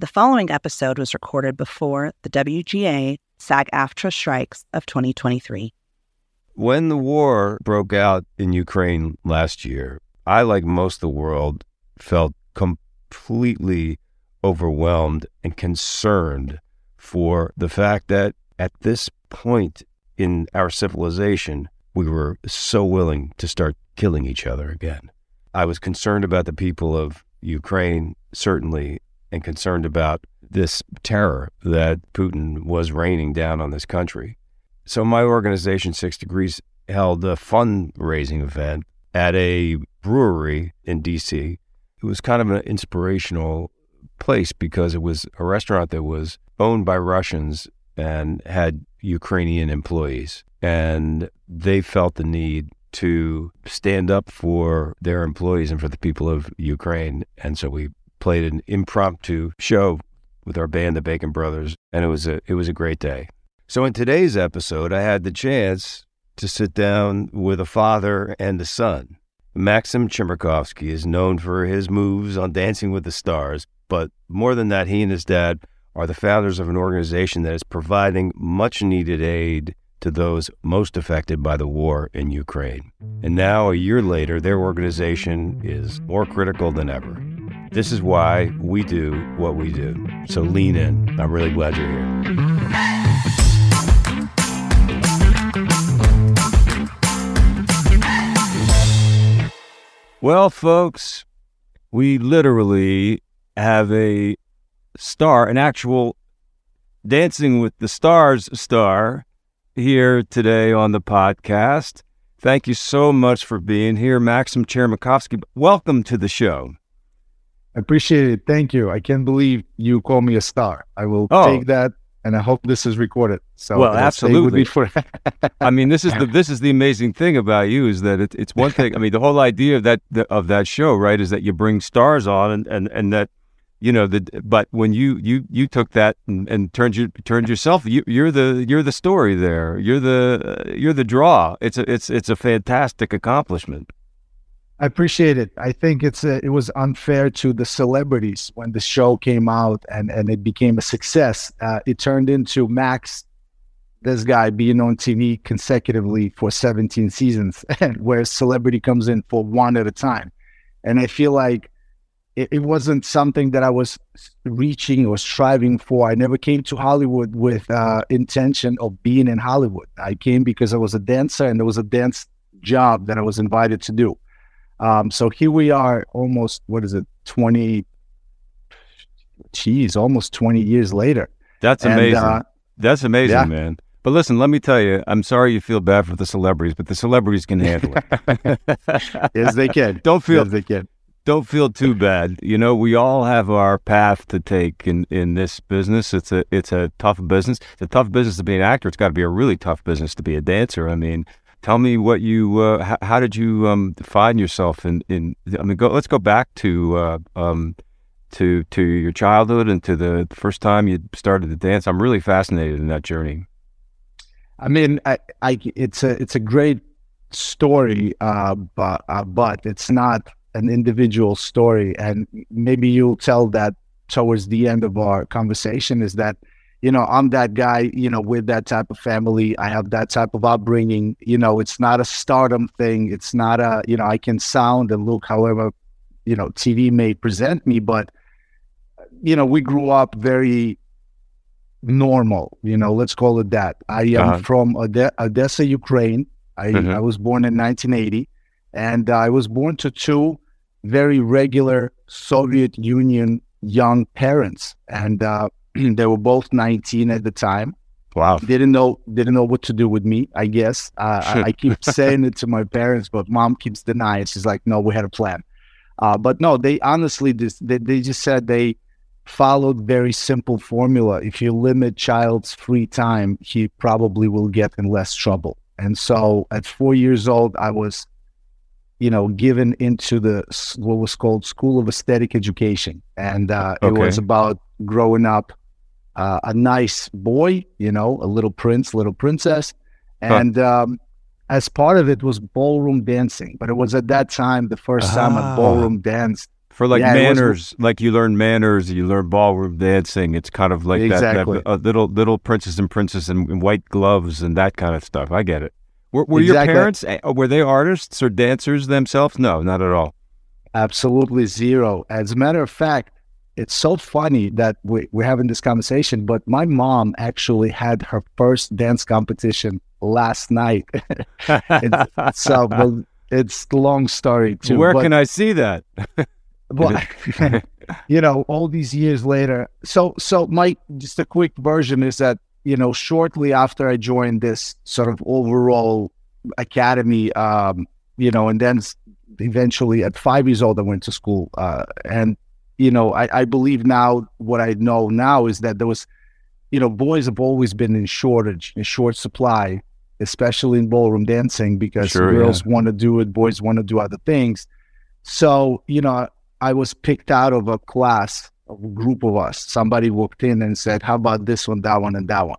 The following episode was recorded before the WGA SAG AFTRA strikes of 2023. When the war broke out in Ukraine last year, I, like most of the world, felt completely overwhelmed and concerned for the fact that at this point in our civilization, we were so willing to start killing each other again. I was concerned about the people of Ukraine, certainly, and concerned about this terror that Putin was raining down on this country. So, my organization, Six Degrees, held a fundraising event at a brewery in DC. It was kind of an inspirational place because it was a restaurant that was owned by Russians and had Ukrainian employees. And they felt the need to stand up for their employees and for the people of Ukraine. And so we played an impromptu show with our band, the Bacon Brothers, and it was a it was a great day. So in today's episode, I had the chance to sit down with a father and a son. Maksim Chmerkovskiy is known for his moves on Dancing with the Stars, but more than that, he and his dad are the founders of an organization that is providing much needed aid to those most affected by the war in Ukraine. And now, a year later, their organization is more critical than ever. This is why we do what we do. So lean in. I'm really glad you're here. Well, folks, we literally have a star, an actual Dancing with the Stars star here today on the podcast. Thank you so much for being here, Maksim Chmerkovskiy. Welcome to the show. I appreciate it. Thank you. I can't believe you call me a star. I will Oh. take that, and I hope this is recorded. So Well, it'll stay with me absolutely. For I mean, this is the this is the amazing thing about you is that it, it's one thing. I mean, the whole idea of that of that show, right, is that you bring stars on and and, and that you know the but when you you you took that and, and turned you turned yourself you, you're the you're the story there you're the uh, you're the draw it's a it's it's a fantastic accomplishment I appreciate it. I think it's a, it was unfair to the celebrities when the show came out and and it became a success. Uh, it turned into Max, this guy being on TV consecutively for 17 seasons, where celebrity comes in for one at a time, and I feel like it, it wasn't something that I was reaching or striving for. I never came to Hollywood with uh, intention of being in Hollywood. I came because I was a dancer and there was a dance job that I was invited to do. Um, so here we are, almost what is it, twenty? Geez, almost twenty years later. that's And, amazing uh, that's amazing yeah. man but listen let me tell you i'm sorry you feel bad for the celebrities but the celebrities can handle it yes, they can. Don't feel- yes, they can. don't feel too bad. You know, we all have our path to take in, in this business. It's a it's a tough business. It's a tough business to be an actor. It's got to be a really tough business to be a dancer. I mean, tell me what you uh, how, how did you um, find yourself in in I mean, go let's go back to uh, um, to to your childhood and to the first time you started to dance? I'm really fascinated in that journey. I mean, I, I it's a it's a great story, uh, but uh, but it's not an individual story, and maybe you'll tell that towards the end of our conversation. Is that you know I'm that guy, you know, with that type of family. I have that type of upbringing. You know, it's not a stardom thing. It's not a you know I can sound and look however you know TV may present me, but you know we grew up very normal. You know, let's call it that. I am uh-huh. from Ode- Odessa, Ukraine. I, mm-hmm. I was born in 1980, and I was born to two very regular Soviet Union young parents, and uh, they were both 19 at the time. Wow! Didn't know didn't know what to do with me. I guess uh, I, I, keep saying it to my parents, but mom keeps denying. She's like, "No, we had a plan." Uh, but no, they honestly just they, they just said they followed very simple formula. If you limit child's free time, he probably will get in less trouble. And so at four years old, I was, you know, given into the what was called School of Aesthetic Education, and uh, okay. it was about growing up uh, a nice boy, you know, a little prince, little princess, and huh. um, as part of it was ballroom dancing. But it was at that time the first time I ah. ballroom danced for like yeah, manners, was, like you learn manners, you learn ballroom dancing. It's kind of like exactly. that, that uh, little little princess and princess in, in, white gloves and that kind of stuff. I get it. Were, were exactly. your parents eh, were they artists or dancers themselves? No, not at all. Absolutely zero. As a matter of fact, it's so funny that we, we're having this conversation, but my mom actually had her first dance competition last night. so, well, it's a long story too. Where but, can I see that? well, you know, all these years later. So, so my just a quick version is that you know, shortly after I joined this sort of overall academy, um, you know, and then eventually at five years old, I went to school, uh, and you know, I, I believe now what I know now is that there was, you know, boys have always been in shortage, in short supply, especially in ballroom dancing because sure, girls yeah. want to do it, boys want to do other things. So, you know, I was picked out of a class, a group of us. Somebody walked in and said, How about this one, that one, and that one?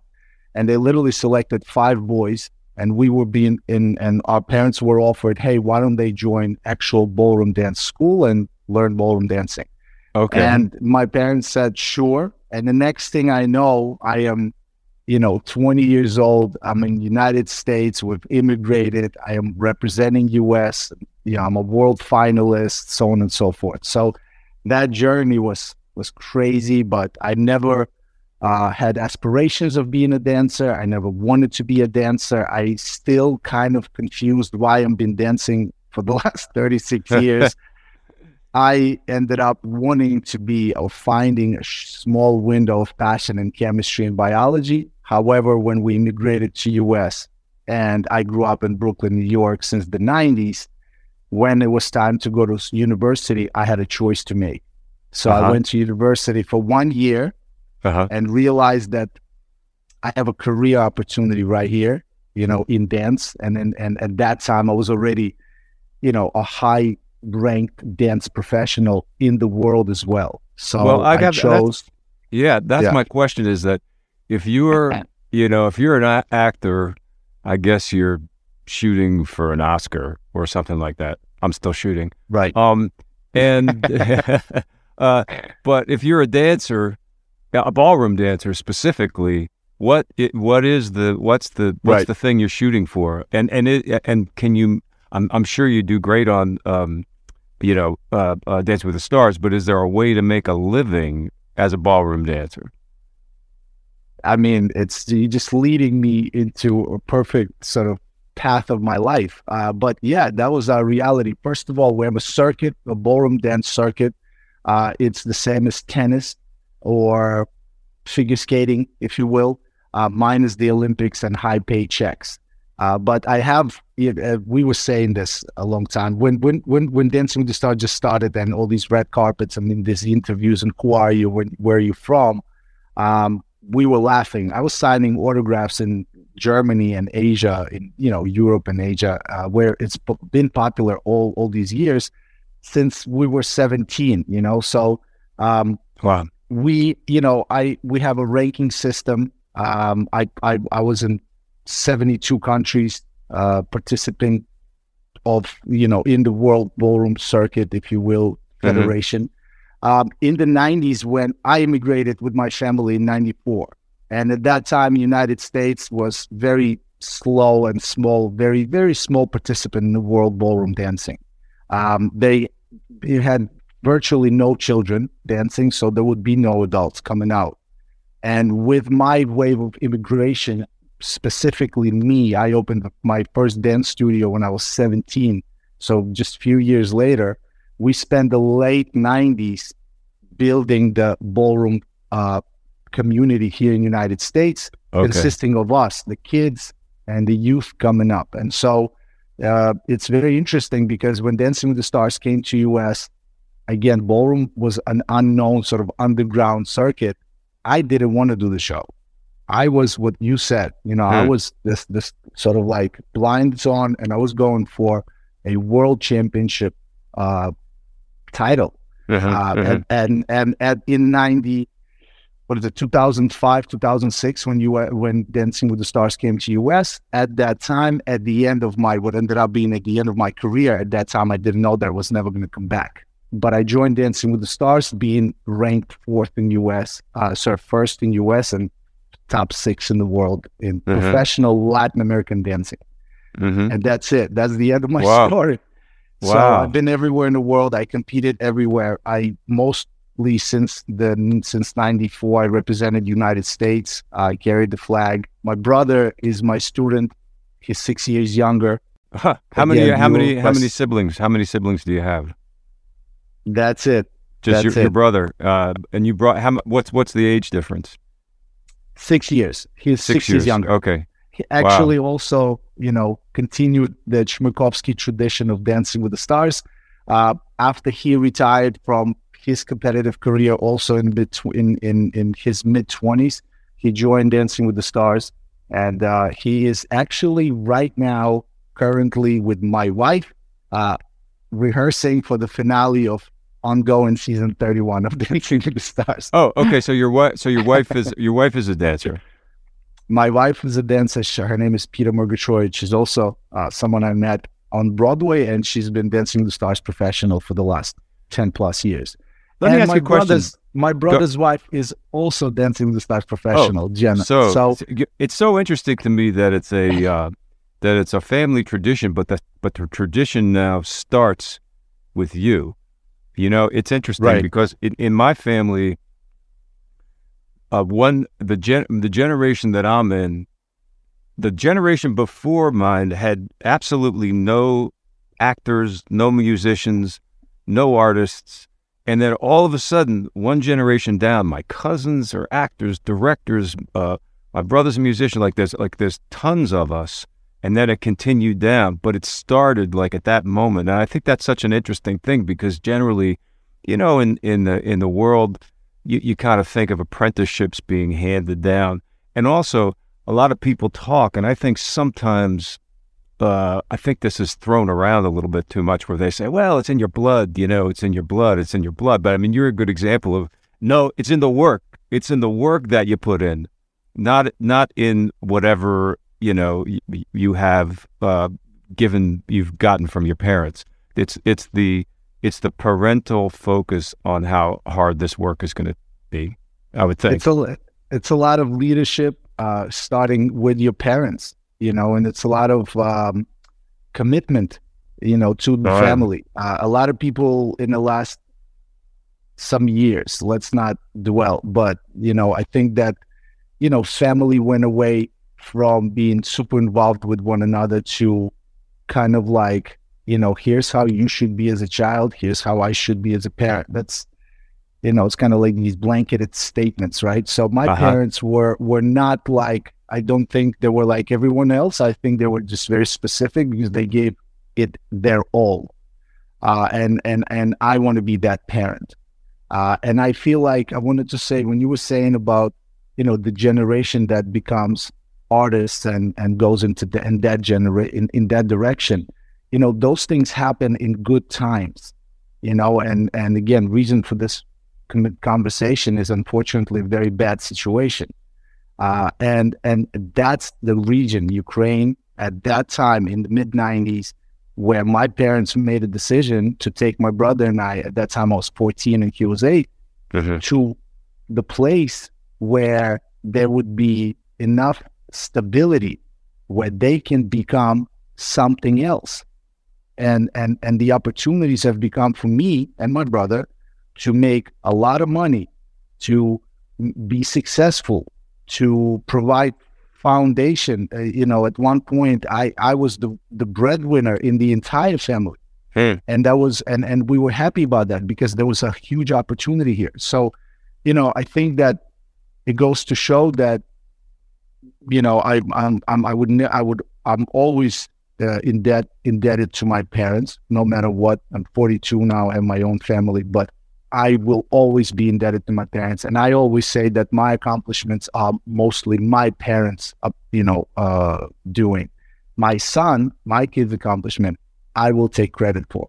And they literally selected five boys. And we were being in, and our parents were offered, Hey, why don't they join actual ballroom dance school and learn ballroom dancing? Okay. And my parents said, Sure. And the next thing I know, I am, you know, 20 years old. I'm in the United States. We've immigrated. I am representing US you know, I'm a world finalist, so on and so forth. So that journey was was crazy, but I never uh, had aspirations of being a dancer. I never wanted to be a dancer. I still kind of confused why I've been dancing for the last 36 years. I ended up wanting to be or finding a small window of passion in chemistry and biology. However, when we immigrated to US and I grew up in Brooklyn, New York since the 90s, when it was time to go to university, I had a choice to make. So uh-huh. I went to university for one year uh-huh. and realized that I have a career opportunity right here, you know, in dance. And then, and at that time, I was already, you know, a high ranked dance professional in the world as well. So well, I, got, chose. That's, yeah, that's yeah. my question is that if you're, you know, if you're an actor, I guess you're shooting for an Oscar or something like that. I'm still shooting. Right. Um, and uh, but if you're a dancer, a ballroom dancer specifically, what it, what is the what's the what's right. the thing you're shooting for? And and it and can you? I'm I'm sure you do great on um, you know, uh, uh, Dancing with the Stars. But is there a way to make a living as a ballroom dancer? I mean, it's you just leading me into a perfect sort of path of my life. Uh, but yeah, that was our reality. First of all, we have a circuit, a ballroom dance circuit. Uh, it's the same as tennis or figure skating, if you will. Uh, mine is the Olympics and high paychecks. Uh, but I have, uh, we were saying this a long time when when when when Dancing with the Stars just started and all these red carpets. I mean, these interviews and who are you? When, where are you from? Um, we were laughing. I was signing autographs in Germany and Asia, in you know Europe and Asia, uh, where it's been popular all all these years since we were 17. You know, so Um, Wow. we you know i we have a ranking system um i i, I was in 72 countries uh participant of you know in the world ballroom circuit if you will Mhm. federation um in the 90s when i immigrated with my family in 94 and at that time united states was very slow and small very very small participant in the world ballroom dancing um they they had virtually no children dancing, so there would be no adults coming out. And with my wave of immigration, specifically me, I opened my first dance studio when I was 17. So just a few years later, we spent the late 90s building the ballroom uh, community here in the United States, Okay. consisting of us, the kids and the youth coming up. And so uh, it's very interesting because when Dancing with the Stars came to US, again, ballroom was an unknown sort of underground circuit. I didn't want to do the show. I was what you said. You know, I Hmm. was this this sort of like blinds on, and I was going for a world championship uh, title. Uh-huh, Uh, uh-huh. and, and and at in ninety, what is it, two thousand five, two thousand six, when you uh, when Dancing with the Stars came to US. At that time, at the end of my what ended up being at the end of my career, at that time I didn't know that I was never going to come back. But I joined Dancing with the Stars, being ranked fourth in US, uh, sorry, first in US and top six in the world in Mhm. professional Latin American dancing Mhm. and that's it. That's the end of my Wow. story. So Wow. I've been everywhere in the world. I competed everywhere. I mostly since the since '94, I represented United States. I carried the flag. My brother is my student. He's six years younger. Huh. How many? How many? How many siblings? How many siblings do you have? That's it. Just your, your brother. Uh, and you brought. How? What's What's the age difference? Six years. He's six, years. younger. Okay. He actually also, you know, continued the Chmerkovskiy tradition of Dancing with the Stars. Uh, after he retired from his competitive career, also in between in in his mid twenties, he joined Dancing with the Stars, and uh, he is actually right now currently with my wife, uh, rehearsing for the finale of ongoing season thirty one of Dancing with the Stars. Oh, okay. So your wife. So your wife is your wife is a dancer. my wife is a dancer. Her name is Peta Murgatroyd. She's also uh, someone I met on Broadway, and she's been Dancing with the Stars professional for the last ten plus years. Let me ask my you a question. brother's my brother's wife is also Dancing with the Stars professional, Jenna. So, so it's so interesting to me that it's a uh, that it's a family tradition, but the but the tradition now starts with you. You know, it's interesting Right. because in, in my family, uh, one the gen the generation that I'm in, the generation before mine had absolutely no actors, no musicians, no artists. And then all of a sudden, one generation down, my cousins are actors, directors, uh, my brother's a musician. Like there's like there's tons of us, and then it continued down. But it started like at that moment, and I think that's such an interesting thing because generally, you know, in in the in the world, you you kind of think of apprenticeships being handed down, and also a lot of people talk, and I think sometimes uh, I think this is thrown around a little bit too much where they say, well, it's in your blood, you know, it's in your blood, it's in your blood. But I mean, you're a good example of no, it's in the work. It's in the work that you put in, not not in whatever, you know, you have uh, given, you've gotten from your parents. It's it's the it's the parental focus on how hard this work is going to be. I would think. it's a it's a lot of leadership, uh, starting with your parents, you know, and it's a lot of um, commitment, you know, to the family. Uh, a lot of people in the last some years, let's not dwell, but you know, I think that you know, family went away from being super involved with one another to kind of like, you know, here's how you should be as a child, here's how I should be as a parent. That's you know, it's kind of like these blanketed statements, right? So my Uh-huh. parents were were not like I don't think they were like everyone else. I think they were just very specific because they gave it their all. Uh, and and and I want to be that parent. Uh, and I feel like I wanted to say when you were saying about you know the generation that becomes artists and and goes into the, in that genera- in, in that direction, you know those things happen in good times, you know. And and again, reason for this conversation is unfortunately a very bad situation. Uh, and and that's the region, Ukraine, at that time in the mid 90s, where my parents made a decision to take my brother and I, at that time I was 14 and he was 8, mm-hmm. to the place where there would be enough stability where they can become something else. And, and, and the opportunities have become for me and my brother to make a lot of money, to be successful, to provide foundation. Uh, you know, at one point, I I was the the breadwinner in the entire family, hmm. and that was and and we were happy about that because there was a huge opportunity here. So, you know, I think that it goes to show that, you know, I I'm, I'm I would ne- I would I'm always uh, in debt indebted to my parents, no matter what. I'm 42 now and my own family, but I will always be indebted to my parents. And I always say that my accomplishments are mostly my parents, uh, you know, uh, doing. My son, my kid's accomplishment, I will take credit for,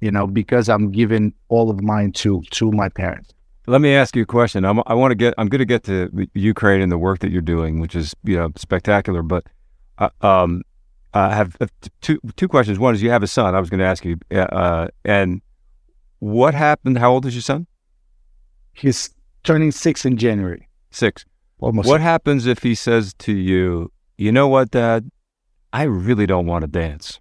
you know, because I'm giving all of mine to to my parents. Let me ask you a question. I'm, I want to get. I'm going to get to Ukraine and the work that you're doing, which is you know spectacular. But uh, um, I have two two questions. One is you have a son. I was going to ask you, uh, and what happened? How old is your son? He's turning six in January. Six. Almost. What six. happens if he says to you, "You know what, Dad? I really don't want to dance."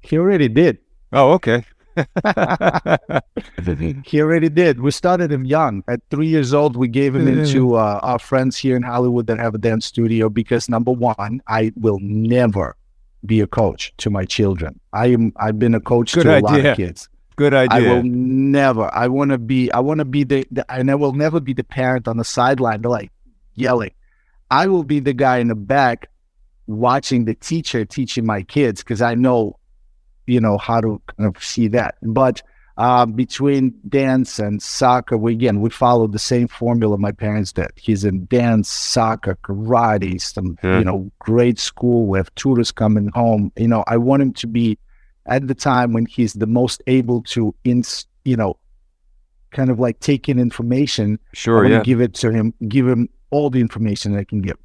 He already did. Oh, okay. he already did. We started him young. At three years old, we gave him into uh, our friends here in Hollywood that have a dance studio because number one, I will never be a coach to my children. I am. I've been a coach Good to idea. a lot of kids. Good idea. I will never. I want to be. I want to be the, the. And I will never be the parent on the sideline, like yelling. I will be the guy in the back, watching the teacher teaching my kids because I know, you know, how to kind of see that. But uh, between dance and soccer, we again we follow the same formula my parents did. He's in dance, soccer, karate, some you know great school. We have tutors coming home. You know, I want him to be at the time when he's the most able to ins you know kind of like take in information sure yeah. give it to him give him all the information i can give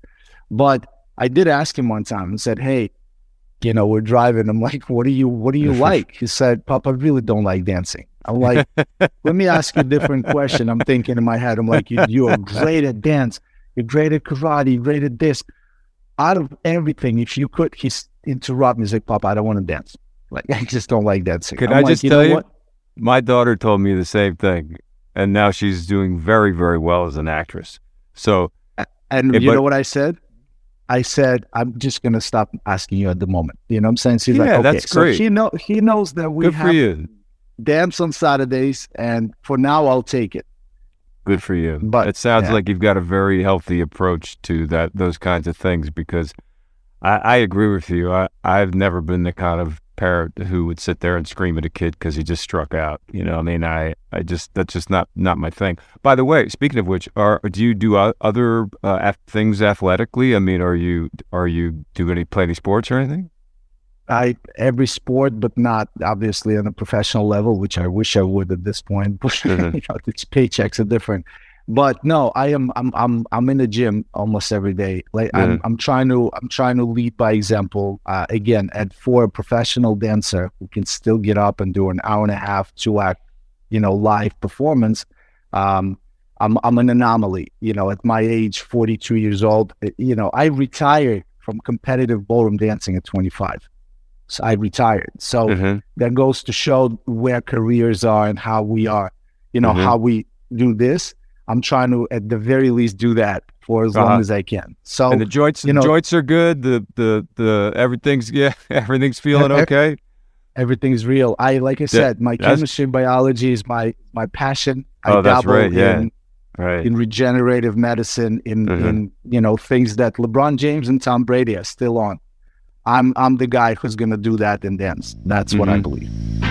but i did ask him one time and said hey you know we're driving i'm like what do you what do you like he said papa i really don't like dancing i'm like let me ask you a different question i'm thinking in my head i'm like you, you're great at dance you're great at karate you're great at this out of everything if you could he's interrupt me he's like papa i don't want to dance like I just don't like dancing. Can I'm i just tell you? What? My daughter told me the same thing, and now she's doing very, very well as an actress. So, and eh, you but, know what I said? I said I'm just gonna stop asking you at the moment. You know what I'm saying? She's yeah, like, okay. that's great. So he know he knows that we Good have for you. dance on Saturdays, and for now I'll take it. Good for you. But it sounds yeah. like you've got a very healthy approach to that those kinds of things because I, I agree with you. I, I've never been the kind of parent who would sit there and scream at a kid because he just struck out. You know, I mean, I, I just that's just not not my thing. By the way, speaking of which, are do you do other uh, things athletically? I mean, are you are you do any play any sports or anything? I every sport, but not obviously on a professional level, which I wish I would at this point. mm-hmm. you know, the paychecks are different. But no, I am I'm I'm I'm in the gym almost every day. Like I'm I'm trying to I'm trying to lead by example. Uh, again, at for a professional dancer who can still get up and do an hour and a half, two act, you know, live performance. Um, I'm I'm an anomaly. You know, at my age, 42 years old, eh, you know, I retired from competitive ballroom dancing at 25. So I retired. So mm-hmm. that goes to show where careers are and how we are, you know, mm-hmm. how we do this. I'm trying to at the very least do that for as uh-huh. long as I can. So and the joints, you know, joints are good. The the the everything's yeah, everything's feeling okay. Everything's real. I like I said, my chemistry and biology is my my passion. I oh, that's right. Yeah. In, right. in regenerative medicine, in mm-hmm. in you know things that LeBron James and Tom Brady are still on. I'm I'm the guy who's gonna do that in dance. That's mm-hmm. what I mm-hmm. believe.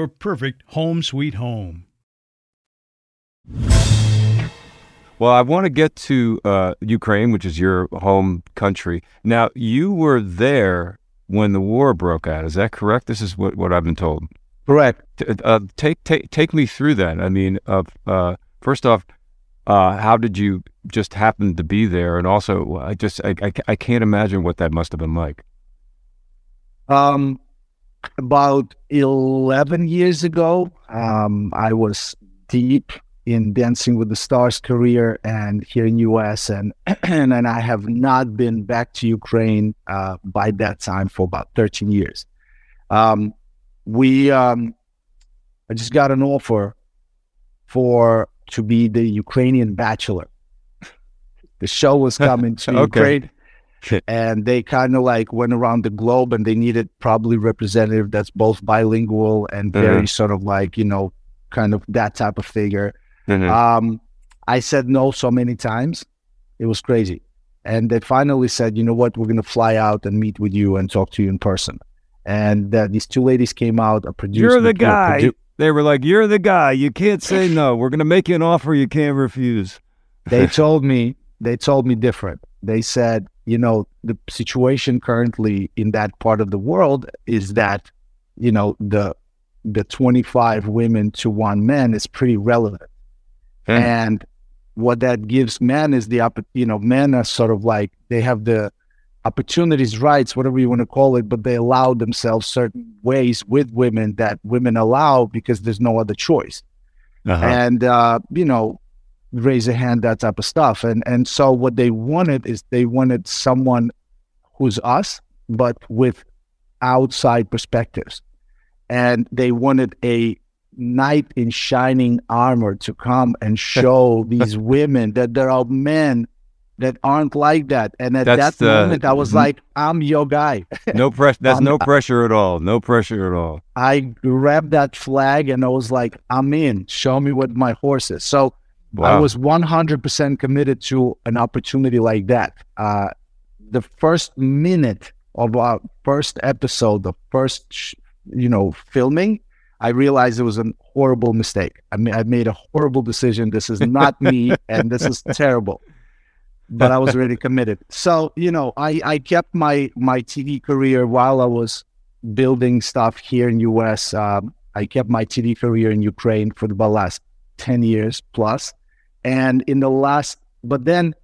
your perfect home sweet home. Well, I want to get to uh, Ukraine, which is your home country. Now, you were there when the war broke out. Is that correct? This is what, what I've been told. Correct. Uh, take take take me through that. I mean, uh, first off, uh, how did you just happen to be there? And also, I just I, I, I can't imagine what that must have been like. Um, about 11 years ago, um, I was deep in Dancing with the Stars career and here in US and and, I have not been back to Ukraine uh, by that time for about 13 years. Um, we um, I just got an offer for to be the Ukrainian bachelor. the show was coming to okay. Ukraine and they kind of like went around the globe and they needed probably representative that's both bilingual and very mm-hmm. sort of like you know kind of that type of figure. Mm-hmm. um, i said no so many times. It was crazy. And they finally said you know what? We're going to fly out and meet with you and talk to you in person. And uh, these two ladies came out a producer you're the guy. produ- they were like you're the guy. You can't say no. We're going to make you an offer you can't refuse. They told me they told me different. They said you know, the situation currently in that part of the world is that, you know, the the 25 women to one man is pretty relevant. Hmm. And what that gives men is the, you know, men are sort of like, they have the opportunities, rights, whatever you want to call it, but they allow themselves certain ways with women that women allow because there's no other choice. Uh-huh. And, uh, you know, raise a hand, that type of stuff. And and so what they wanted is they wanted someone who's us, but with outside perspectives. And they wanted a knight in shining armor to come and show these women that there are men that aren't like that. And at that's that the, moment, I was mm-hmm. like, I'm your guy. no pressure. That's um, no pressure at all. No pressure at all. I grabbed that flag and I was like, I'm in. Show me what my horse is. So Wow. I was 100% committed to an opportunity like that. Uh, the first minute of our first episode, the first, sh- you know, filming, I realized it was a horrible mistake. I mean, I made a horrible decision. This is not me, and this is terrible. But I was really committed. So, you know, I, I kept my my TV career while I was building stuff here in US. Um, I kept my TV career in Ukraine for the last 10 years plus. And in the last, but then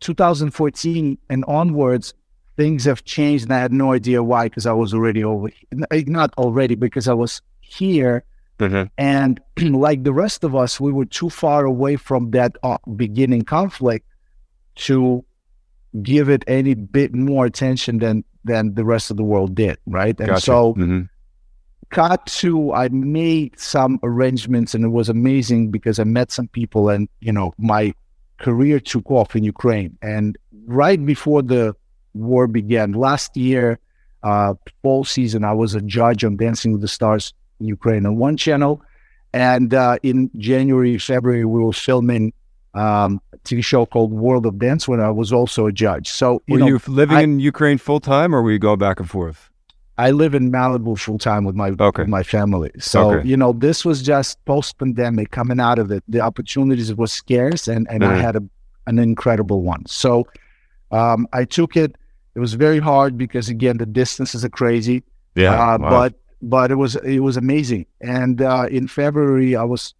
2014 and onwards, things have changed. And I had no idea why, because I was already over, not already, because I was here. Mm-hmm. And like the rest of us, we were too far away from that uh, beginning conflict to give it any bit more attention than than the rest of the world did, right? And gotcha. so mm-hmm got to I made some arrangements and it was amazing because I met some people and you know my career took off in Ukraine and right before the war began last year uh fall season I was a judge on Dancing with the Stars in Ukraine on one channel and uh, in January February we were filming um, TV show called World of Dance when I was also a judge. So you were know, you living I- in Ukraine full time, or were you going back and forth? I live in Malibu full time with my Okay. with my family. So Okay. you know, this was just post pandemic coming out of it. The opportunities were scarce, and and I Mhm. had a, an incredible one. So um, I took it. It was very hard because again, the distances are crazy. Yeah, uh, wow. but but it was it was amazing. And uh, in February, I was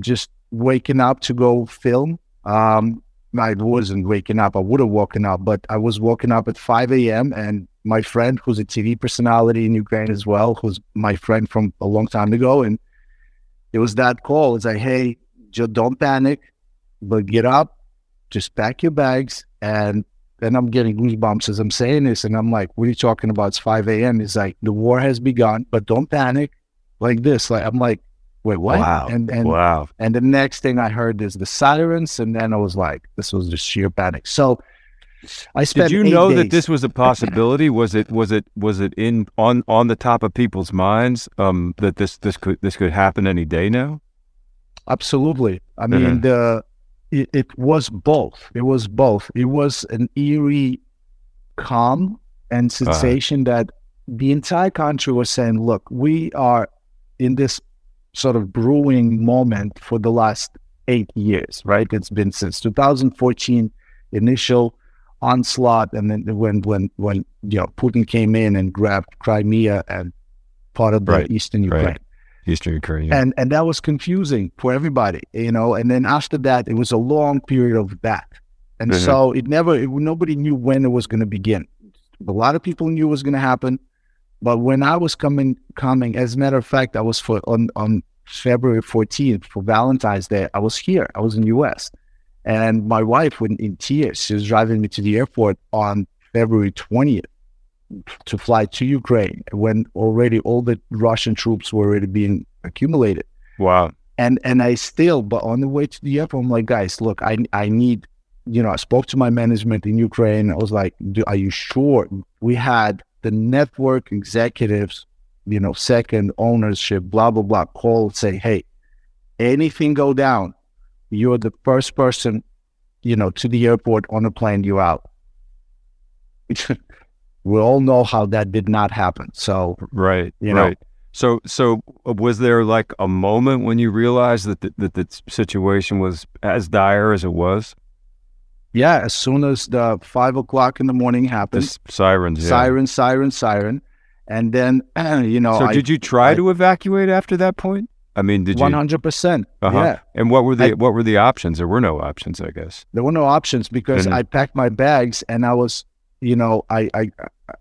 just waking up to go film. Um, I wasn't waking up. I would have woken up, but I was woken up at 5 a.m. And my friend, who's a TV personality in Ukraine as well, who's my friend from a long time ago, and it was that call. It's like, hey, just don't panic, but get up, just pack your bags, and then I'm getting goosebumps as I'm saying this, and I'm like, "What are you talking about? It's 5 a.m." It's like the war has begun, but don't panic. Like this, like I'm like, "Wait, what?" Wow. And and wow. and the next thing I heard is the sirens, and then I was like, "This was just sheer panic." So I spent. Did you know that this was a possibility? Was it was it was it in on on the top of people's minds um, that this this could this could happen any day now? Absolutely. I mean, Mhm. the it, it was both. It was both. It was an eerie calm and Uh-huh. sensation that the entire country was saying, "Look, we are in this sort of brewing moment for the last eight years, right? It's been since 2014, initial onslaught, and then when when when you know Putin came in and grabbed Crimea and part of the Right, eastern right. Ukraine Eastern Ukraine. yeah. and and that was confusing for everybody you know and then after that it was a long period of that and Mhm. so it never it, nobody knew when it was going to begin a lot of people knew it was going to happen but when i was coming coming as a matter of fact i was for on on february 14th for valentine's day i was here i was in us and my wife went in tears she was driving me to the airport on february 20th to fly to ukraine when already all the russian troops were already being accumulated wow. and and I still, but on the way to the airport, I'm like, guys, look, I I need, you know, I spoke to my management in Ukraine. I was like, Do, are you sure? We had the network executives, you know, second ownership, blah blah blah, call say, hey, anything go down, you're the first person, you know, to the airport on a plane. You out. we all know how that did not happen. So Right. You know. right. So so uh, was there like a moment when you realized that the, that the situation was as dire as it was? yeah, as soon as the five o'clock in the morning happened. s- sirens. Yeah. siren, siren, siren. And then, you know, So I, did you try I- to evacuate after that point? I mean, did you? 100%. Uh-huh. Yeah. And what were the I- what were the options? There were no options, I guess. There were no options because. I packed my bags and I was, you know, I, I,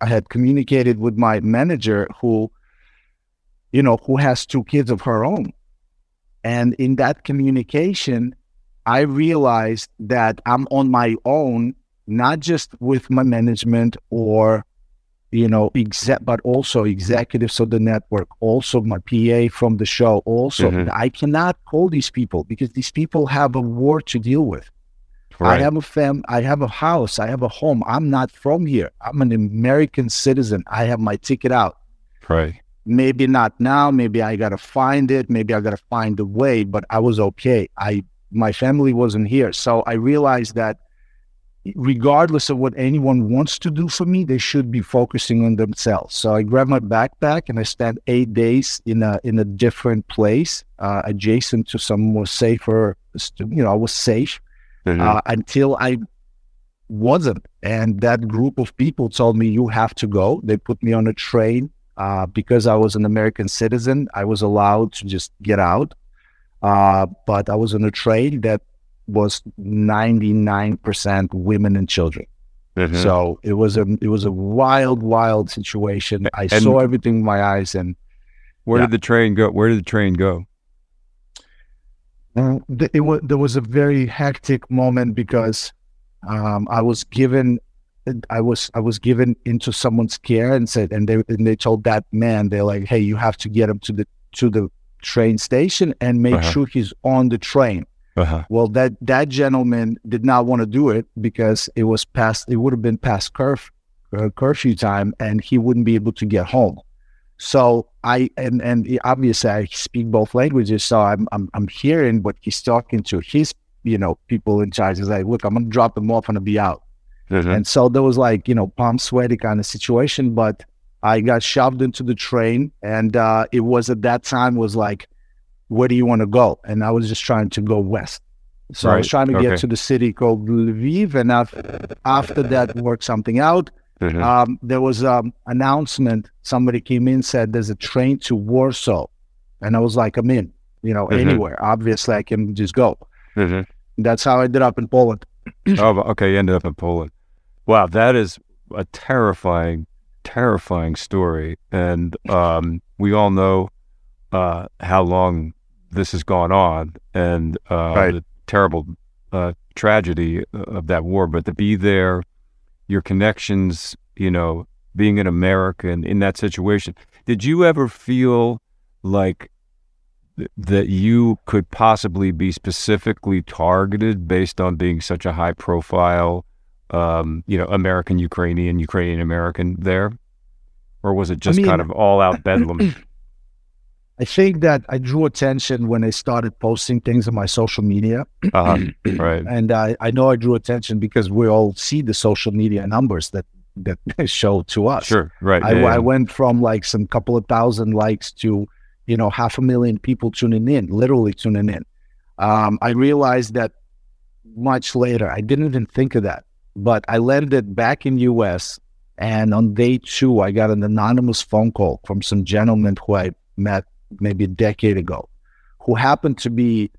I had communicated with my manager who, you know, who has two kids of her own. And in that communication, I realized that I'm on my own, not just with my management or, you know, exec, but also executives of the network, also my PA from the show. Also, Mhm. I cannot call these people because these people have a war to deal with. Right. I have a fam. I have a house. I have a home. I'm not from here. I'm an American citizen. I have my ticket out. right. Maybe not now. Maybe I gotta find it. Maybe I gotta find a way. But I was okay. I my family wasn't here, so I realized that regardless of what anyone wants to do for me, they should be focusing on themselves. So I grab my backpack and I spend eight days in a in a different place, uh, adjacent to some more safer. You know, I was safe Mhm. uh, until I wasn't. And that group of people told me, you have to go. They put me on a train. Uh, because I was an American citizen, I was allowed to just get out. Uh, but I was on a train that was 99% women and children. Mhm. So it was a it was a wild, wild situation. I And- saw everything with my eyes and Where yeah. did the train go? Where did the train go? Uh, it was there was a very hectic moment because um, I was given I was I was given into someone's care and said and they and they told that man they're like hey you have to get him to the to the train station and make Uh-huh. sure he's on the train. Uh-huh. Well, that that gentleman did not want to do it because it was past. It would have been past curf, uh, curfew time, and he wouldn't be able to get home. So I and and obviously I speak both languages, so I'm I'm I'm hearing what he's talking to. His you know, people in charge. He's like, look, I'm gonna drop them off and I'll be out. Mhm. And so there was like, you know, palm sweaty kind of situation, but I got shoved into the train and uh, it was at that time was like, where do you want to go? And I was just trying to go west. So I was trying to Okay. get to the city called Lviv. And af- after that, work something out. Mhm. Um, there was um announcement. Somebody came in, said there's a train to Warsaw. And I was like, I'm in, you know, Mhm. anywhere. Obviously, I can just go. Mhm. That's how I ended up in Poland. oh, okay. You ended up in Poland. Wow, that is a terrifying, terrifying story. And um, we all know uh, how long this has gone on and uh, Right. the terrible uh, tragedy of that war. But to be there, your connections, you know, being an American in that situation, did you ever feel like th- that you could possibly be specifically targeted based on being such a high profile, um, you know, American Ukrainian, Ukrainian American there? Or was it just mean- kind of all out bedlam? I think that I drew attention when I started posting things on my social media. uh right. And I, I know I drew attention because we all see the social media numbers that, that show to us. Sure. Right. I, yeah, I yeah. went from like some couple of thousand likes to, you know, half a million people tuning in, literally tuning in. Um, I realized that much later. I didn't even think of that, but I landed back in US, and on day two, I got an anonymous phone call from some gentleman who I met maybe a decade ago, who happened to be,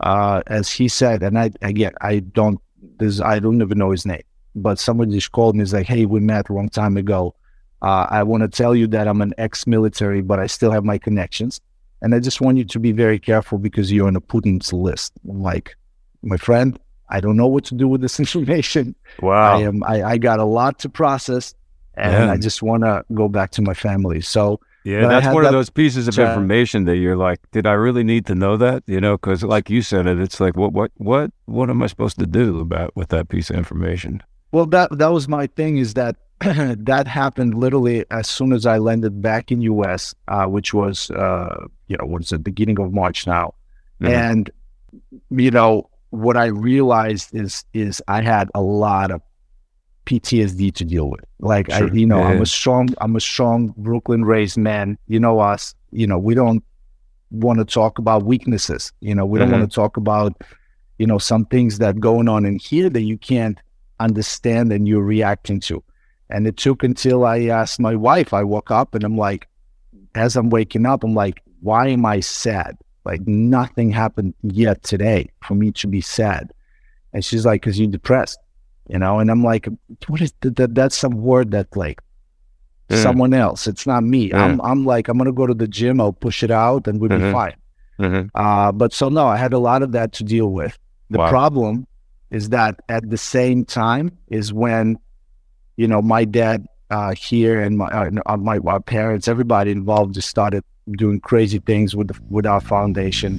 uh, as he said, and I again I don't this I don't even know his name, but somebody just called me. He's like, "Hey, we met a long time ago. Uh, I want to tell you that I'm an ex-military, but I still have my connections, and I just want you to be very careful because you're on a Putin's list." I'm like, my friend, I don't know what to do with this information. Wow. I am I, I got a lot to process, and Yeah. I just want to go back to my family. So Yeah, But that's one of those pieces of chat. information that you're like, did I really need to know that? You know, because like you said it, it's like, what, what, what, what am I supposed to do about with that piece of information? Well, that that was my thing. Is that that happened literally as soon as I landed back in U.S., uh, which was uh, you know what's the beginning of March now, Mhm. and you know what I realized is is I had a lot of PTSD to deal with. Like I, you know, Yeah, I'm a strong, I'm a strong Brooklyn raised man. You know us. You know, we don't want to talk about weaknesses. You know, we don't want to mm-hmm. talk about you know some things that going on in here that you can't understand and you're reacting to. And it took until I asked my wife. I woke up and I'm like, as I'm waking up, I'm like, why am I sad? Like nothing happened yet today for me to be sad. And she's like, because you're depressed, you know. And I'm like, what is that? that that's some word that like Yeah. someone else. It's not me. Yeah. I'm I'm like, I'm gonna go to the gym. I'll push it out, and we'll be Mhm. fine. Mm-hmm. Uh, but so no, I had a lot of that to deal with. The Wow. problem is that at the same time is when, you know, my dad uh, here and my uh, uh, my parents, everybody involved, just started doing crazy things with the, with our foundation.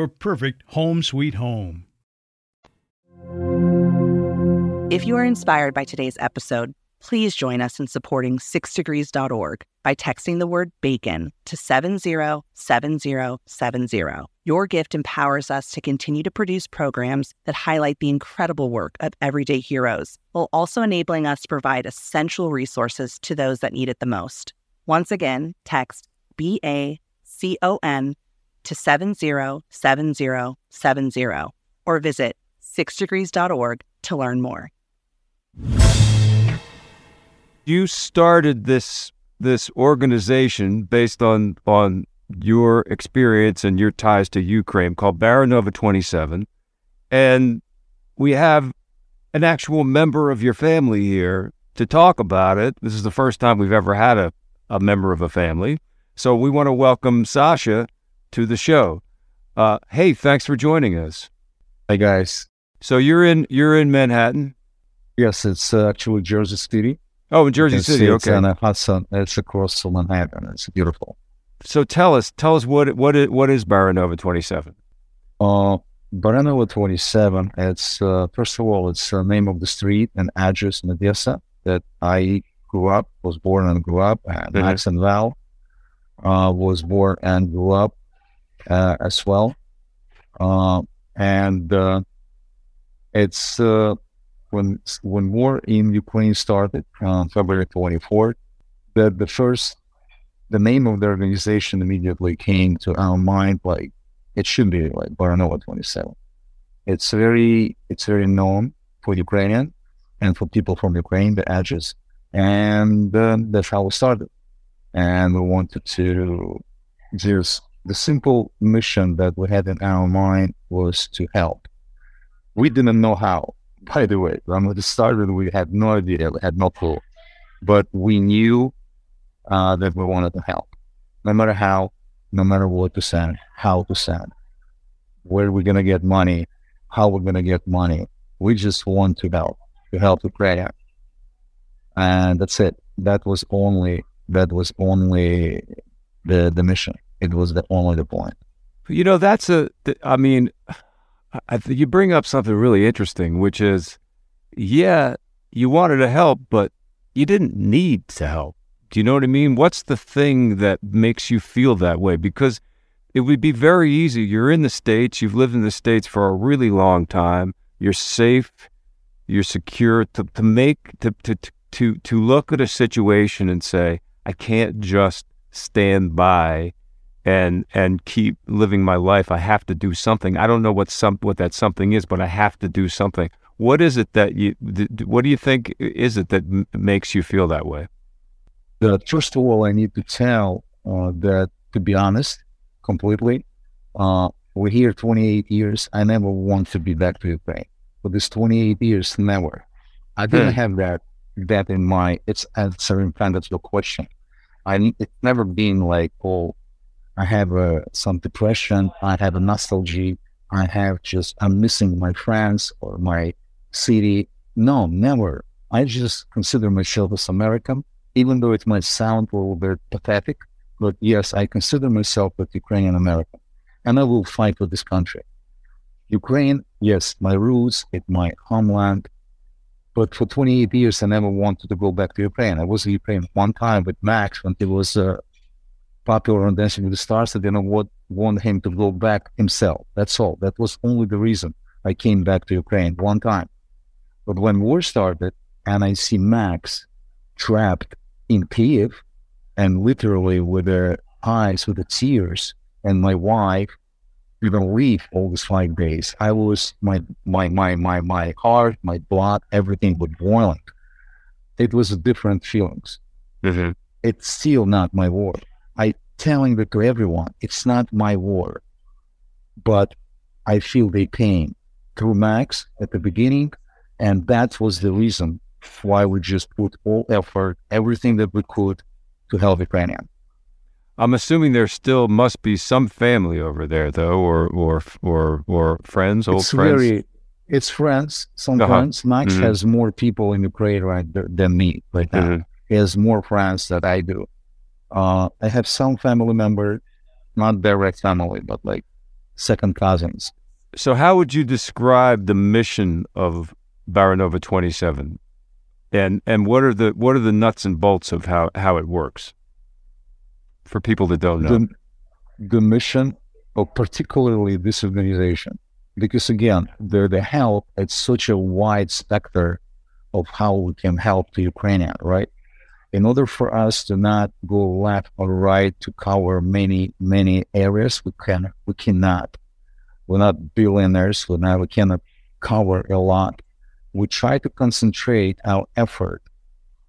your perfect home sweet home. If you are inspired by today's episode, please join us in supporting 6degrees.org by texting the word bacon to 707070. Your gift empowers us to continue to produce programs that highlight the incredible work of everyday heroes, while also enabling us to provide essential resources to those that need it the most. Once again, text B A C O N to 707070 or visit 6degrees.org to learn more. You started this this organization based on on your experience and your ties to Ukraine called Baranova 27 and we have an actual member of your family here to talk about it. This is the first time we've ever had a, a member of a family. So we want to welcome Sasha to the show. Uh, hey, thanks for joining us. Hi guys. So you're in you're in Manhattan. Yes, it's uh, actually Jersey City. Oh, in Jersey City. It's Okay. a Hudson. It's across from Manhattan. It's beautiful. So tell us tell us what what is, what is Baranova 27? Uh, Baranova 27. It's uh, first of all, it's the name of the street and address in Odessa that I grew up, was born and grew up. And Mhm. Max and Val uh, was born and grew up uh, as well. Uh, and uh, it's uh, when when war in Ukraine started on February 24th. The the first the name of the organization immediately came to our mind like it should be like Baranova 27. It's very it's very known for Ukrainian and for people from Ukraine, the address, and uh, that's how we started. And we wanted to just the simple mission that we had in our mind was to help. We didn't know how, by the way. When we started, we had no idea, we had no clue, but we knew uh, that we wanted to help, no matter how, no matter what to send, how to send, where we're gonna get money, how we're gonna get money. We just want to help, to help Ukraine, and that's it. That was only that was only the the mission. It was the only the point. You know, that's a, th- I mean, I th- you bring up something really interesting, which is, yeah, you wanted to help, but you didn't need to help. Do you know what I mean? What's the thing that makes you feel that way? Because it would be very easy. You're in the States, you've lived in the States for a really long time, you're safe, you're secure to, to make, to, to, to, to look at a situation and say, I can't just stand by and and keep living my life. I have to do something. I don't know what some what that something is, but I have to do something. What is it that you? What do you think is it that m- makes you feel that way? first of all, I need to tell uh, that, to be honest, completely, uh, we're here 28 years. I never want to be back to Ukraine. For this 28 years, never. I didn't have that that in my. It's answering kind of your question. I it's never been like, oh, I have uh, some depression. I have a nostalgia. I have just I'm missing my friends or my city. No, never. I just consider myself as American even though it might sound a little bit pathetic, but yes, I consider myself a Ukrainian American, and I will fight for this country. Ukraine, yes, my roots, it's my homeland, but for 28 years, I never wanted to go back to Ukraine. I was in Ukraine one time with Max when he was uh, popular on Dancing with the Stars. I didn't want, want him to go back himself. That's all. That was only the reason I came back to Ukraine one time. But when war started, and I see Max trapped in Kiev and literally with their eyes with the tears and my wife didn't leave all these five days. I was my my my my my heart, my blood, everything was boiling. It was a different feelings. Mm-hmm. It's still not my war. Telling that to everyone, it's not my war. But I feel the pain through Max at the beginning, and that was the reason why we just put all effort, everything that we could to help Ukrainian. I'm assuming there still must be some family over there, though, or or or or friends, old it's friends. very, it's friends, some Uh-huh. Max Mhm. has more people in Ukraine right than me right now. Mhm. He has more friends that I do. Uh, I have some family member, not direct family, but like second cousins. So, how would you describe the mission of Baranova 27, and and what are the what are the nuts and bolts of how how it works for people that don't know? The, the mission of particularly this organization, because again, they're the help it's such a wide spectrum of how we can help the Ukrainian, right? In order for us to not go left or right to cover many many areas, we can we cannot. We're not billionaires. We're not. We cannot cover a lot. We try to concentrate our effort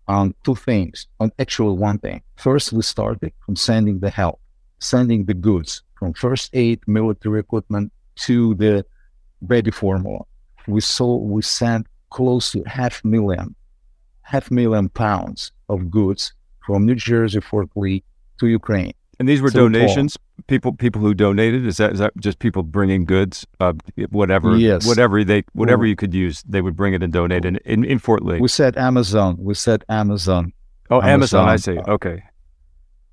on two things. On actually one thing. First, we started from sending the help, sending the goods from first aid, military equipment to the baby formula. We saw we sent close to half million, half million pounds of goods from New Jersey, Fort Lee to Ukraine. And these were donations. People, people who donated. Is that is that just people bringing goods, uh, whatever, yes. whatever they, whatever you could use, they would bring it and donate in in, in Fort Lee. We said Amazon. We said Amazon. Oh, Amazon. Amazon I see. Okay.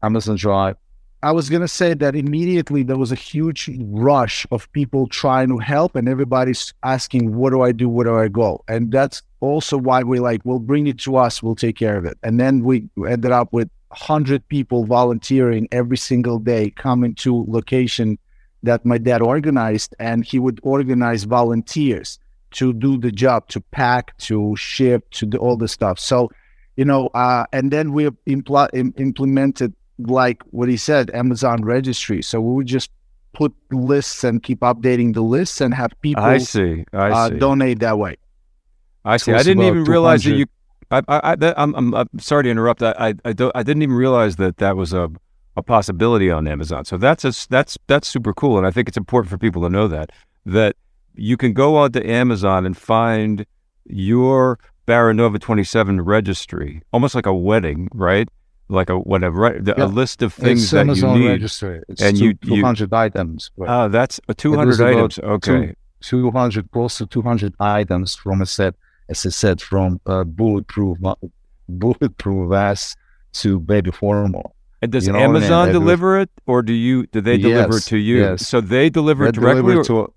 Amazon Drive. I was going to say that immediately there was a huge rush of people trying to help, and everybody's asking, What do I do? Where do I go? And that's also why we like, We'll bring it to us, we'll take care of it. And then we ended up with 100 people volunteering every single day, coming to location that my dad organized, and he would organize volunteers to do the job, to pack, to ship, to do all the stuff. So, you know, uh, and then we impl- implemented like what he said, Amazon registry. So we would just put lists and keep updating the lists and have people I see. I uh, see. donate that way. I see. I didn't even realize that you. I, I, I, am I'm, I'm sorry to interrupt. I, I, I, don't, I didn't even realize that that was a, a possibility on Amazon. So that's a, that's that's super cool, and I think it's important for people to know that that you can go onto Amazon and find your Baranova 27 registry, almost like a wedding, right? Like a whatever the, yeah. a list of things it's that Amazon you need. Registry. It's and two, you, 200 you, items. Right? Oh, that's a 200 items. Okay. Two, 200, close to 200 items from a set, as I said, from uh, bulletproof, bulletproof vest to baby formula. And does you know Amazon deliver it, or do you? Do they deliver yes, it to you? Yes. So they deliver they it directly. Deliver to,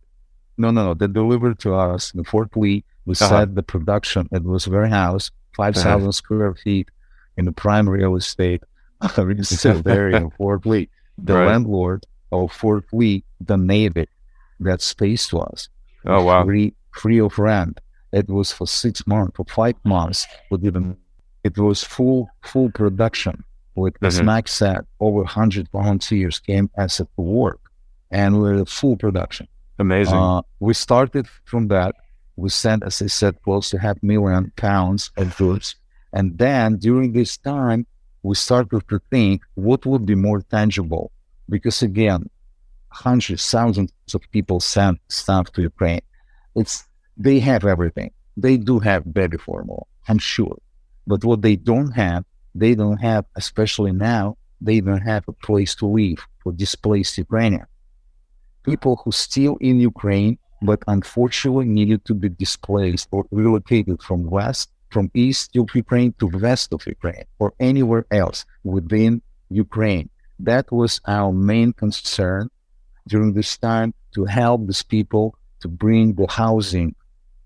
no, no, no. They deliver to us in Fort Lee. We uh-huh. set the production. It was warehouse, house, 5,000 uh-huh. square feet in the prime real estate still there in Fort Lee. The right. landlord of Fort Lee donated that space to us. Oh wow! Free, free of rent. It was for six months, for five months. But even it was full full production. With mm-hmm. as Max said, over hundred volunteers came as a work, and we are full production. Amazing. Uh, we started from that. We sent, as I said, close to half million pounds of goods and then during this time, we started to think what would be more tangible. Because again, hundreds, thousands of people sent stuff to Ukraine. It's they have everything. They do have baby formula, I'm sure. But what they don't have, they don't have, especially now, they don't have a place to live for displaced Ukrainians. People who still in Ukraine, but unfortunately needed to be displaced or relocated from west from east of Ukraine to west of Ukraine or anywhere else within Ukraine. That was our main concern during this time to help these people to bring the housing,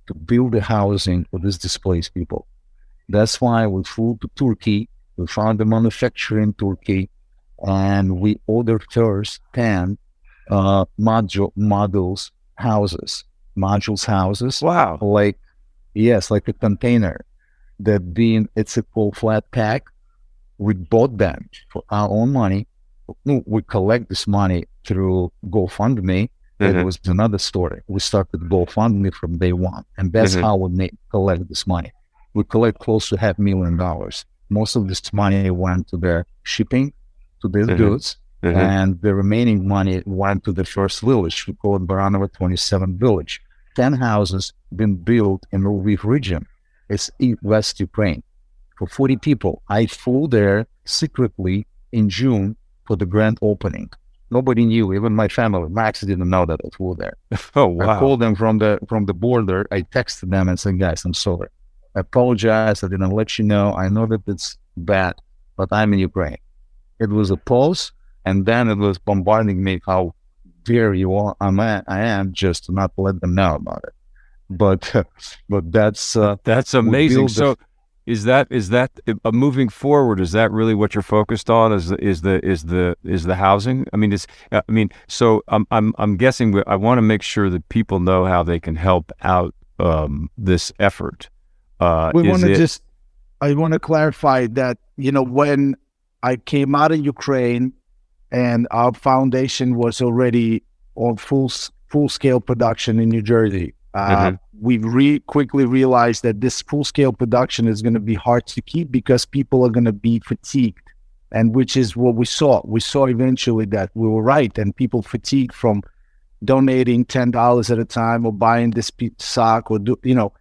to build the housing for these displaced people. That's why we flew to Turkey. We found a manufacturer in Turkey and we ordered first 10 uh, module, modules houses, modules houses. Wow. Like, yes, like a container that being it's a full flat pack, we bought them for our own money. We collect this money through GoFundMe. Mm-hmm. It was another story. We started GoFundMe from day one, and that's mm-hmm. how we make, collect this money. We collect close to half million dollars. Most of this money went to the shipping to these mm-hmm. goods, mm-hmm. and the remaining money went to the first village. We call it Baranova 27 Village. Ten houses been built in the Lviv region it's in West Ukraine. For 40 people, I flew there secretly in June for the grand opening. Nobody knew, even my family. Max didn't know that I flew there. Oh wow! I called them from the from the border. I texted them and said, "Guys, I'm sorry. I apologize. I didn't let you know. I know that it's bad, but I'm in Ukraine." It was a pause, and then it was bombarding me how very well I'm at, I am just to not let them know about it. But but that's uh, that's amazing. So is that is that uh, moving forward? Is that really what you're focused on? Is the, is the is the is the housing? I mean, it's uh, I mean, so I'm I'm I'm guessing I want to make sure that people know how they can help out um, this effort. Uh, we want to just I want to clarify that you know when I came out of Ukraine and our foundation was already on full full scale production in New Jersey. Uh, mm-hmm. We re- quickly realized that this full scale production is going to be hard to keep because people are going to be fatigued, and which is what we saw. We saw eventually that we were right, and people fatigued from donating ten dollars at a time or buying this sock or do you know,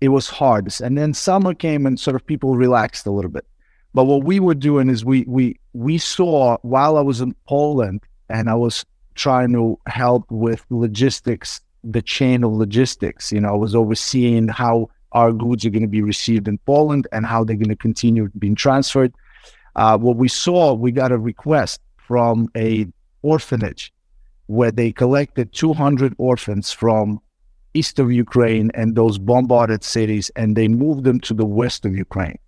it was hard. And then summer came and sort of people relaxed a little bit. But what we were doing is we we we saw while I was in Poland and I was trying to help with logistics, the chain of logistics. You know, I was overseeing how our goods are going to be received in Poland and how they're going to continue being transferred. Uh, what we saw, we got a request from a orphanage where they collected 200 orphans from east of Ukraine and those bombarded cities, and they moved them to the west of Ukraine.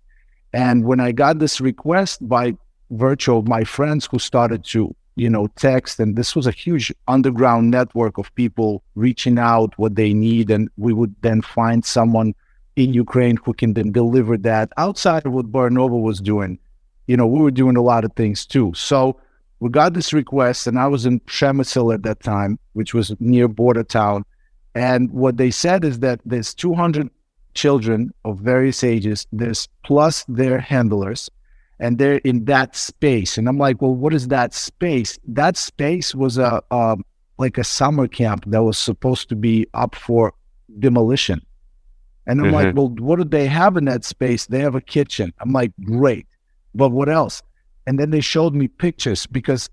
And when I got this request by virtue of my friends who started to, you know, text, and this was a huge underground network of people reaching out what they need, and we would then find someone in Ukraine who can then deliver that outside of what Baranova was doing. You know, we were doing a lot of things too. So we got this request, and I was in Przemysl at that time, which was near border town. And what they said is that there's 200 children of various ages. There's plus their handlers, and they're in that space. And I'm like, well, what is that space? That space was a um, like a summer camp that was supposed to be up for demolition. And I'm mm-hmm. like, well, what do they have in that space? They have a kitchen. I'm like, great. But what else? And then they showed me pictures because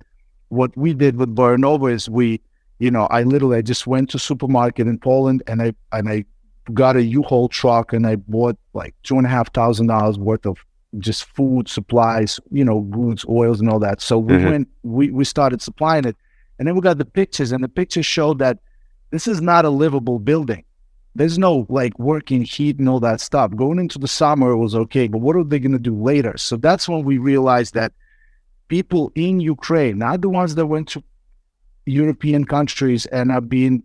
what we did with Baranova is we, you know, I literally I just went to supermarket in Poland and I and I got a U-Haul truck and I bought like two and a half thousand dollars worth of just food supplies, you know, goods, oils, and all that. So we mm-hmm. went, we we started supplying it, and then we got the pictures, and the pictures showed that this is not a livable building. There's no like working heat and all that stuff. Going into the summer was okay, but what are they going to do later? So that's when we realized that people in Ukraine, not the ones that went to European countries and are being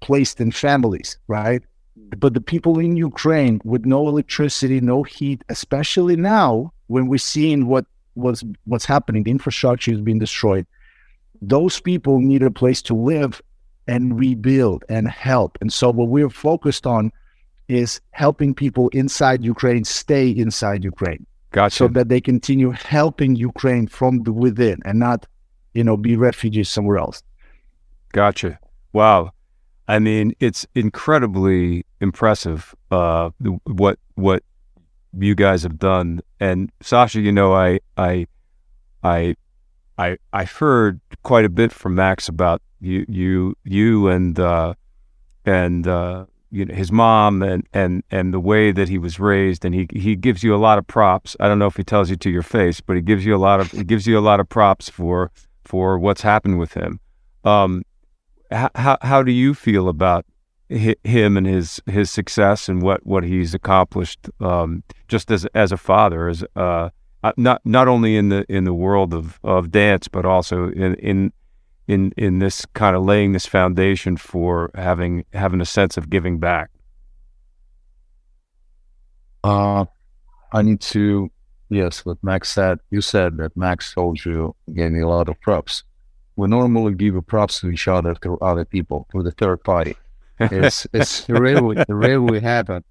placed in families, right? But the people in Ukraine with no electricity, no heat, especially now when we're seeing what was what's happening, the infrastructure is being destroyed. Those people need a place to live and rebuild and help. And so what we're focused on is helping people inside Ukraine stay inside Ukraine. Gotcha. So that they continue helping Ukraine from the within and not, you know, be refugees somewhere else. Gotcha. Wow. I mean, it's incredibly impressive uh, what what you guys have done. And Sasha, you know, I I I I I heard quite a bit from Max about you you you and uh, and uh, you know his mom and and and the way that he was raised. And he he gives you a lot of props. I don't know if he tells you to your face, but he gives you a lot of he gives you a lot of props for for what's happened with him. Um, how how do you feel about him and his his success and what what he's accomplished um, just as as a father as uh, uh, not not only in the in the world of, of dance but also in in in in this kind of laying this foundation for having having a sense of giving back? Uh i need to yes what max said you said that max told you gave me a lot of props we normally give props to each other to other people, to the third party. It's it's rarely rarely happen.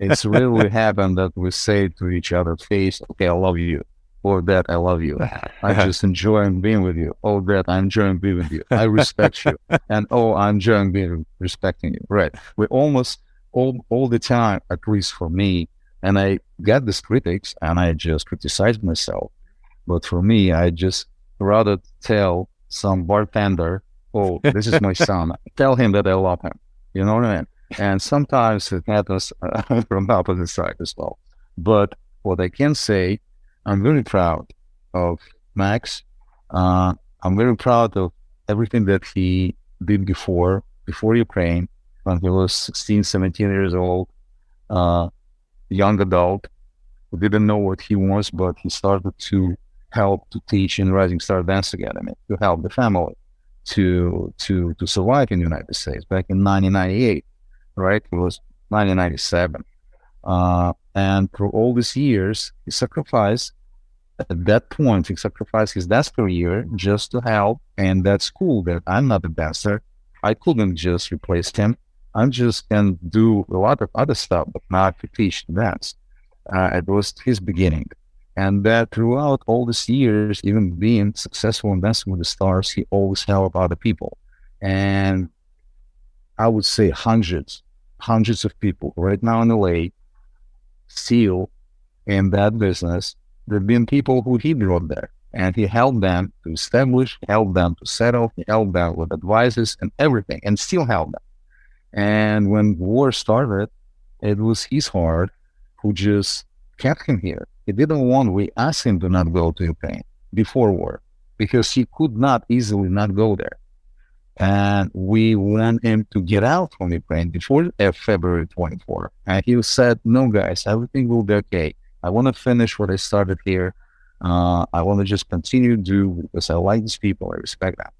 It's rarely happen that we say to each other face, "Okay, I love you," or that I love you. I just enjoy being with you. Oh, that I'm enjoying being with you. I respect you, and oh, I'm enjoying being respecting you. Right? We almost all all the time, at least for me, and I get these critics, and I just criticize myself. But for me, I just rather tell some bartender, oh, this is my son. Tell him that I love him. You know what I mean? And sometimes it happens uh, from the opposite side as well. But what I can say, I'm very proud of Max. Uh, I'm very proud of everything that he did before, before Ukraine, when he was 16, 17 years old, uh, young adult who didn't know what he was, but he started to help to teach in Rising Star Dance Academy to help the family to to to survive in the United States back in 1998, right? It was 1997, uh, and through all these years, he sacrificed. At that point, he sacrificed his dance career just to help. And that's cool that I'm not a dancer. I couldn't just replace him. I just can do a lot of other stuff, but not to teach dance. Uh, it was his beginning. And that throughout all these years, even being successful in with the Stars, he always helped other people. And I would say hundreds, hundreds of people right now in LA still in that business. There have been people who he brought there and he helped them to establish, helped them to settle, he helped them with advices and everything, and still helped them. And when war started, it was his heart who just kept him here. He didn't want, we asked him to not go to Ukraine before war because he could not easily not go there. And we want him to get out from Ukraine before uh, February 24. And he said, No, guys, everything will be okay. I want to finish what I started here. Uh, I want to just continue to do because I like these people. I respect them.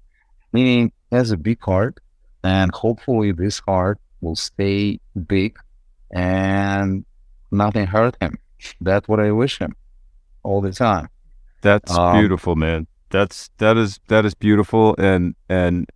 Meaning, he has a big heart, and hopefully, this heart will stay big and nothing hurt him. That's what I wish him all the time. That's um, beautiful, man. That's that is that is beautiful, and and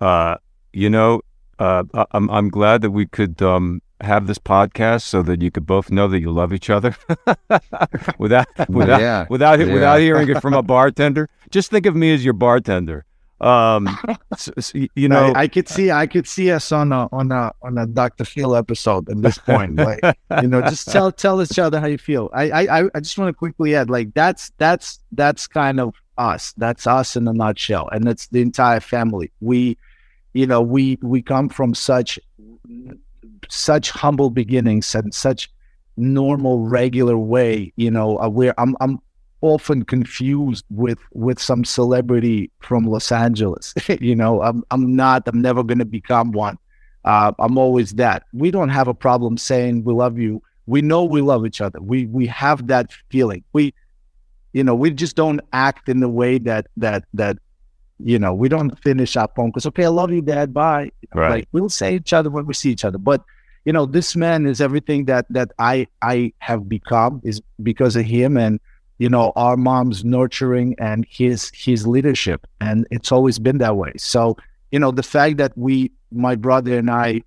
uh, you know, uh, I'm I'm glad that we could um, have this podcast so that you could both know that you love each other without without yeah. without yeah. without hearing it from a bartender. Just think of me as your bartender. Um, so, so, you know, I, I, could see, I could see us on a on a on a Dr. Phil episode at this point. Like, you know, just tell tell each other how you feel. I I I just want to quickly add, like, that's that's that's kind of us. That's us in a nutshell, and it's the entire family. We, you know, we we come from such such humble beginnings and such normal, regular way. You know, uh, where I'm I'm often confused with with some celebrity from Los Angeles. you know, I'm I'm not. I'm never going to become one. Uh, I'm always that. We don't have a problem saying we love you. We know we love each other. We we have that feeling. We, you know, we just don't act in the way that that that, you know, we don't finish our phone because okay, I love you, Dad. Bye. Right. Like we'll say each other when we see each other, but you know, this man is everything that that I I have become is because of him and you know our mom's nurturing and his his leadership. And it's always been that way. So you know the fact that we my brother and i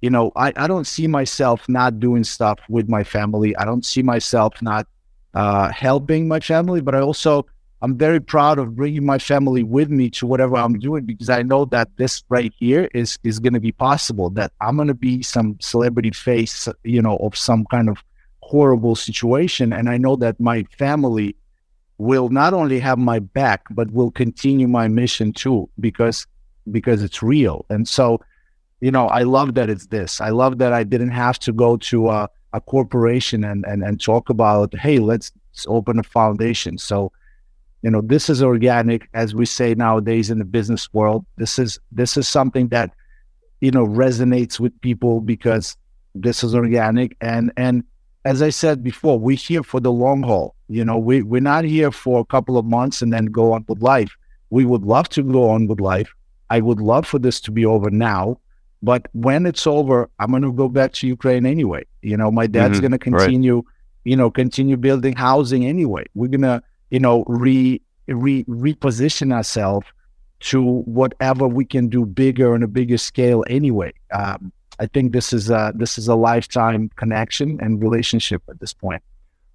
you know i, I don't see myself not doing stuff with my family. I don't see myself not uh, helping my family but i also i'm very proud of bringing my family with me to whatever i'm doing because i know that this right here is is going to be possible that i'm going to be some celebrity face you know of some kind of horrible situation. And I know that my family will not only have my back, but will continue my mission too, because because it's real. And so, you know, I love that it's this. I love that I didn't have to go to a, a corporation and, and and talk about, hey, let's, let's open a foundation. So, you know, this is organic, as we say nowadays in the business world. This is this is something that, you know, resonates with people because this is organic and and as I said before, we're here for the long haul. You know, we, we're not here for a couple of months and then go on with life. We would love to go on with life. I would love for this to be over now. But when it's over, I'm going to go back to Ukraine anyway. You know, my dad's mm-hmm. going to continue, right. you know, continue building housing anyway. We're going to, you know, re, re reposition ourselves to whatever we can do bigger on a bigger scale anyway. Um, I think this is a this is a lifetime connection and relationship at this point.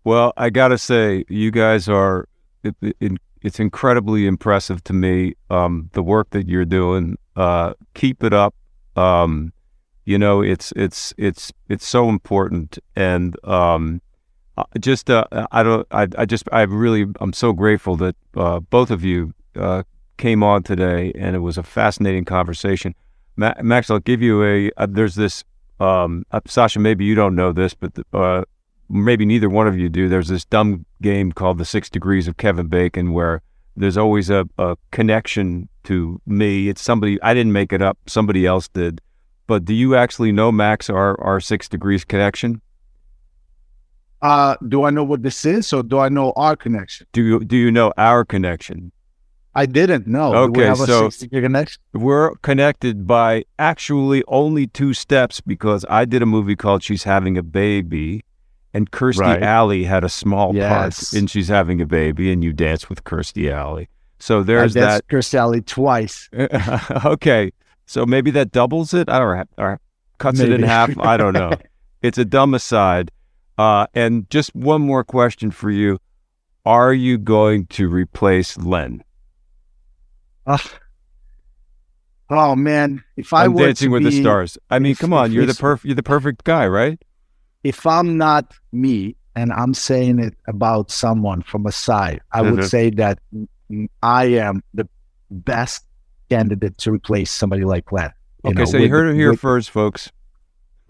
Well, I gotta say, you guys are it, it, it's incredibly impressive to me. Um, the work that you're doing, uh, keep it up. Um, you know, it's it's it's it's so important, and um, just uh, I don't I I just I really I'm so grateful that uh, both of you uh, came on today, and it was a fascinating conversation. Ma- Max, I'll give you a. Uh, there's this. Um, uh, Sasha, maybe you don't know this, but uh, maybe neither one of you do. There's this dumb game called the Six Degrees of Kevin Bacon, where there's always a, a connection to me. It's somebody I didn't make it up. Somebody else did. But do you actually know Max our our six degrees connection? Uh, do I know what this is, or do I know our connection? Do you do you know our connection? I didn't know. Okay, we have so- a 60 connection. We're connected by actually only two steps because I did a movie called She's Having a Baby, and Kirstie Right. Alley had a small Yes. part in She's Having a Baby, and you danced with Kirstie Alley. So there's danced Kirstie Alley twice. okay, so maybe that doubles it. I don't know, or cuts it in half. I don't know. it's a dumb aside. Uh, and just one more question for you: Are you going to replace Len? Oh man, if I I'm were Dancing with the Stars. I mean, if- come on, you're the it's- perf- you're the perfect guy, right? if I'm not me and I'm saying it about someone from a side, I would Mhm. say that I am the best candidate to replace somebody like Len. Okay, know, so you heard it here with- first, folks.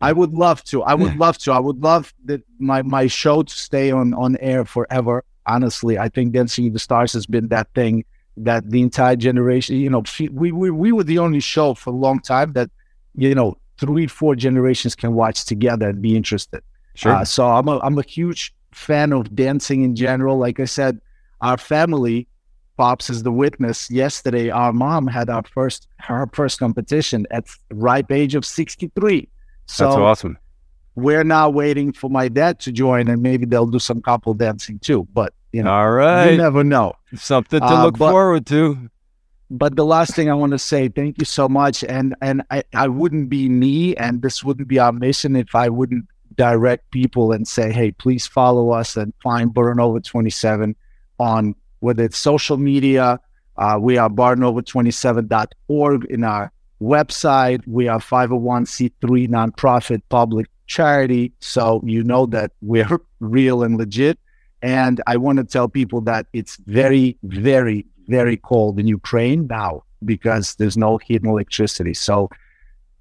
I would love to. I would love to. I would love that my my show to stay on on air forever. Honestly, I think Dancing with the Stars has been that thing that the entire generation. You know, we, we we were the only show for a long time that you know three four generations can watch together and be interested. Sure. Uh, so I'm a I'm a huge fan of dancing in general. Like I said, our family, Pops is the witness. Yesterday, our mom had our first her first competition at ripe age of 63. So That's awesome. We're now waiting for my dad to join, and maybe they'll do some couple dancing too. But you know, All you never know. Something to Uh, look but- forward to. But the last thing I want to say, thank you so much. And and I, I wouldn't be me and this wouldn't be our mission if I wouldn't direct people and say, hey, please follow us and find Baranova 27 on whether it's social media. Uh, we are baranova27.org in our website. We are 501c3 nonprofit public charity. So you know that we're real and legit. And I want to tell people that it's very, very, very cold in Ukraine now because there's no heat and electricity. So,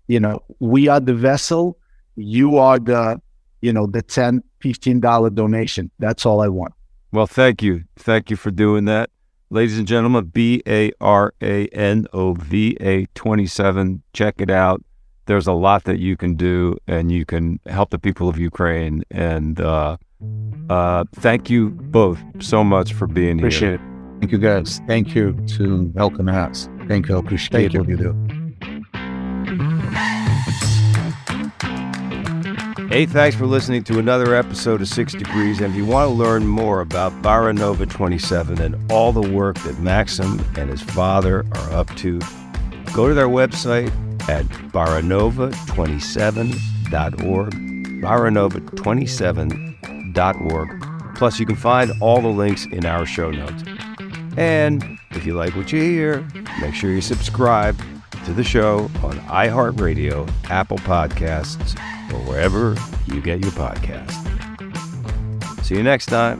you know, we are the vessel. You are the, you know, the 10 $15 donation. That's all I want. Well, thank you. Thank you for doing that. Ladies and gentlemen, B A R A N O V A 27. Check it out. There's a lot that you can do, and you can help the people of Ukraine. And uh, uh, thank you both so much for being here. Appreciate it. Thank you, guys. Thank you to Elkin House. Thank you. I appreciate Thank you. what you do. Hey, thanks for listening to another episode of Six Degrees. And if you want to learn more about Baranova 27 and all the work that Maksim and his father are up to, go to their website at baranova27.org. Baranova27.org. Plus, you can find all the links in our show notes. And if you like what you hear, make sure you subscribe to the show on iHeartRadio, Apple Podcasts, or wherever you get your podcasts. See you next time.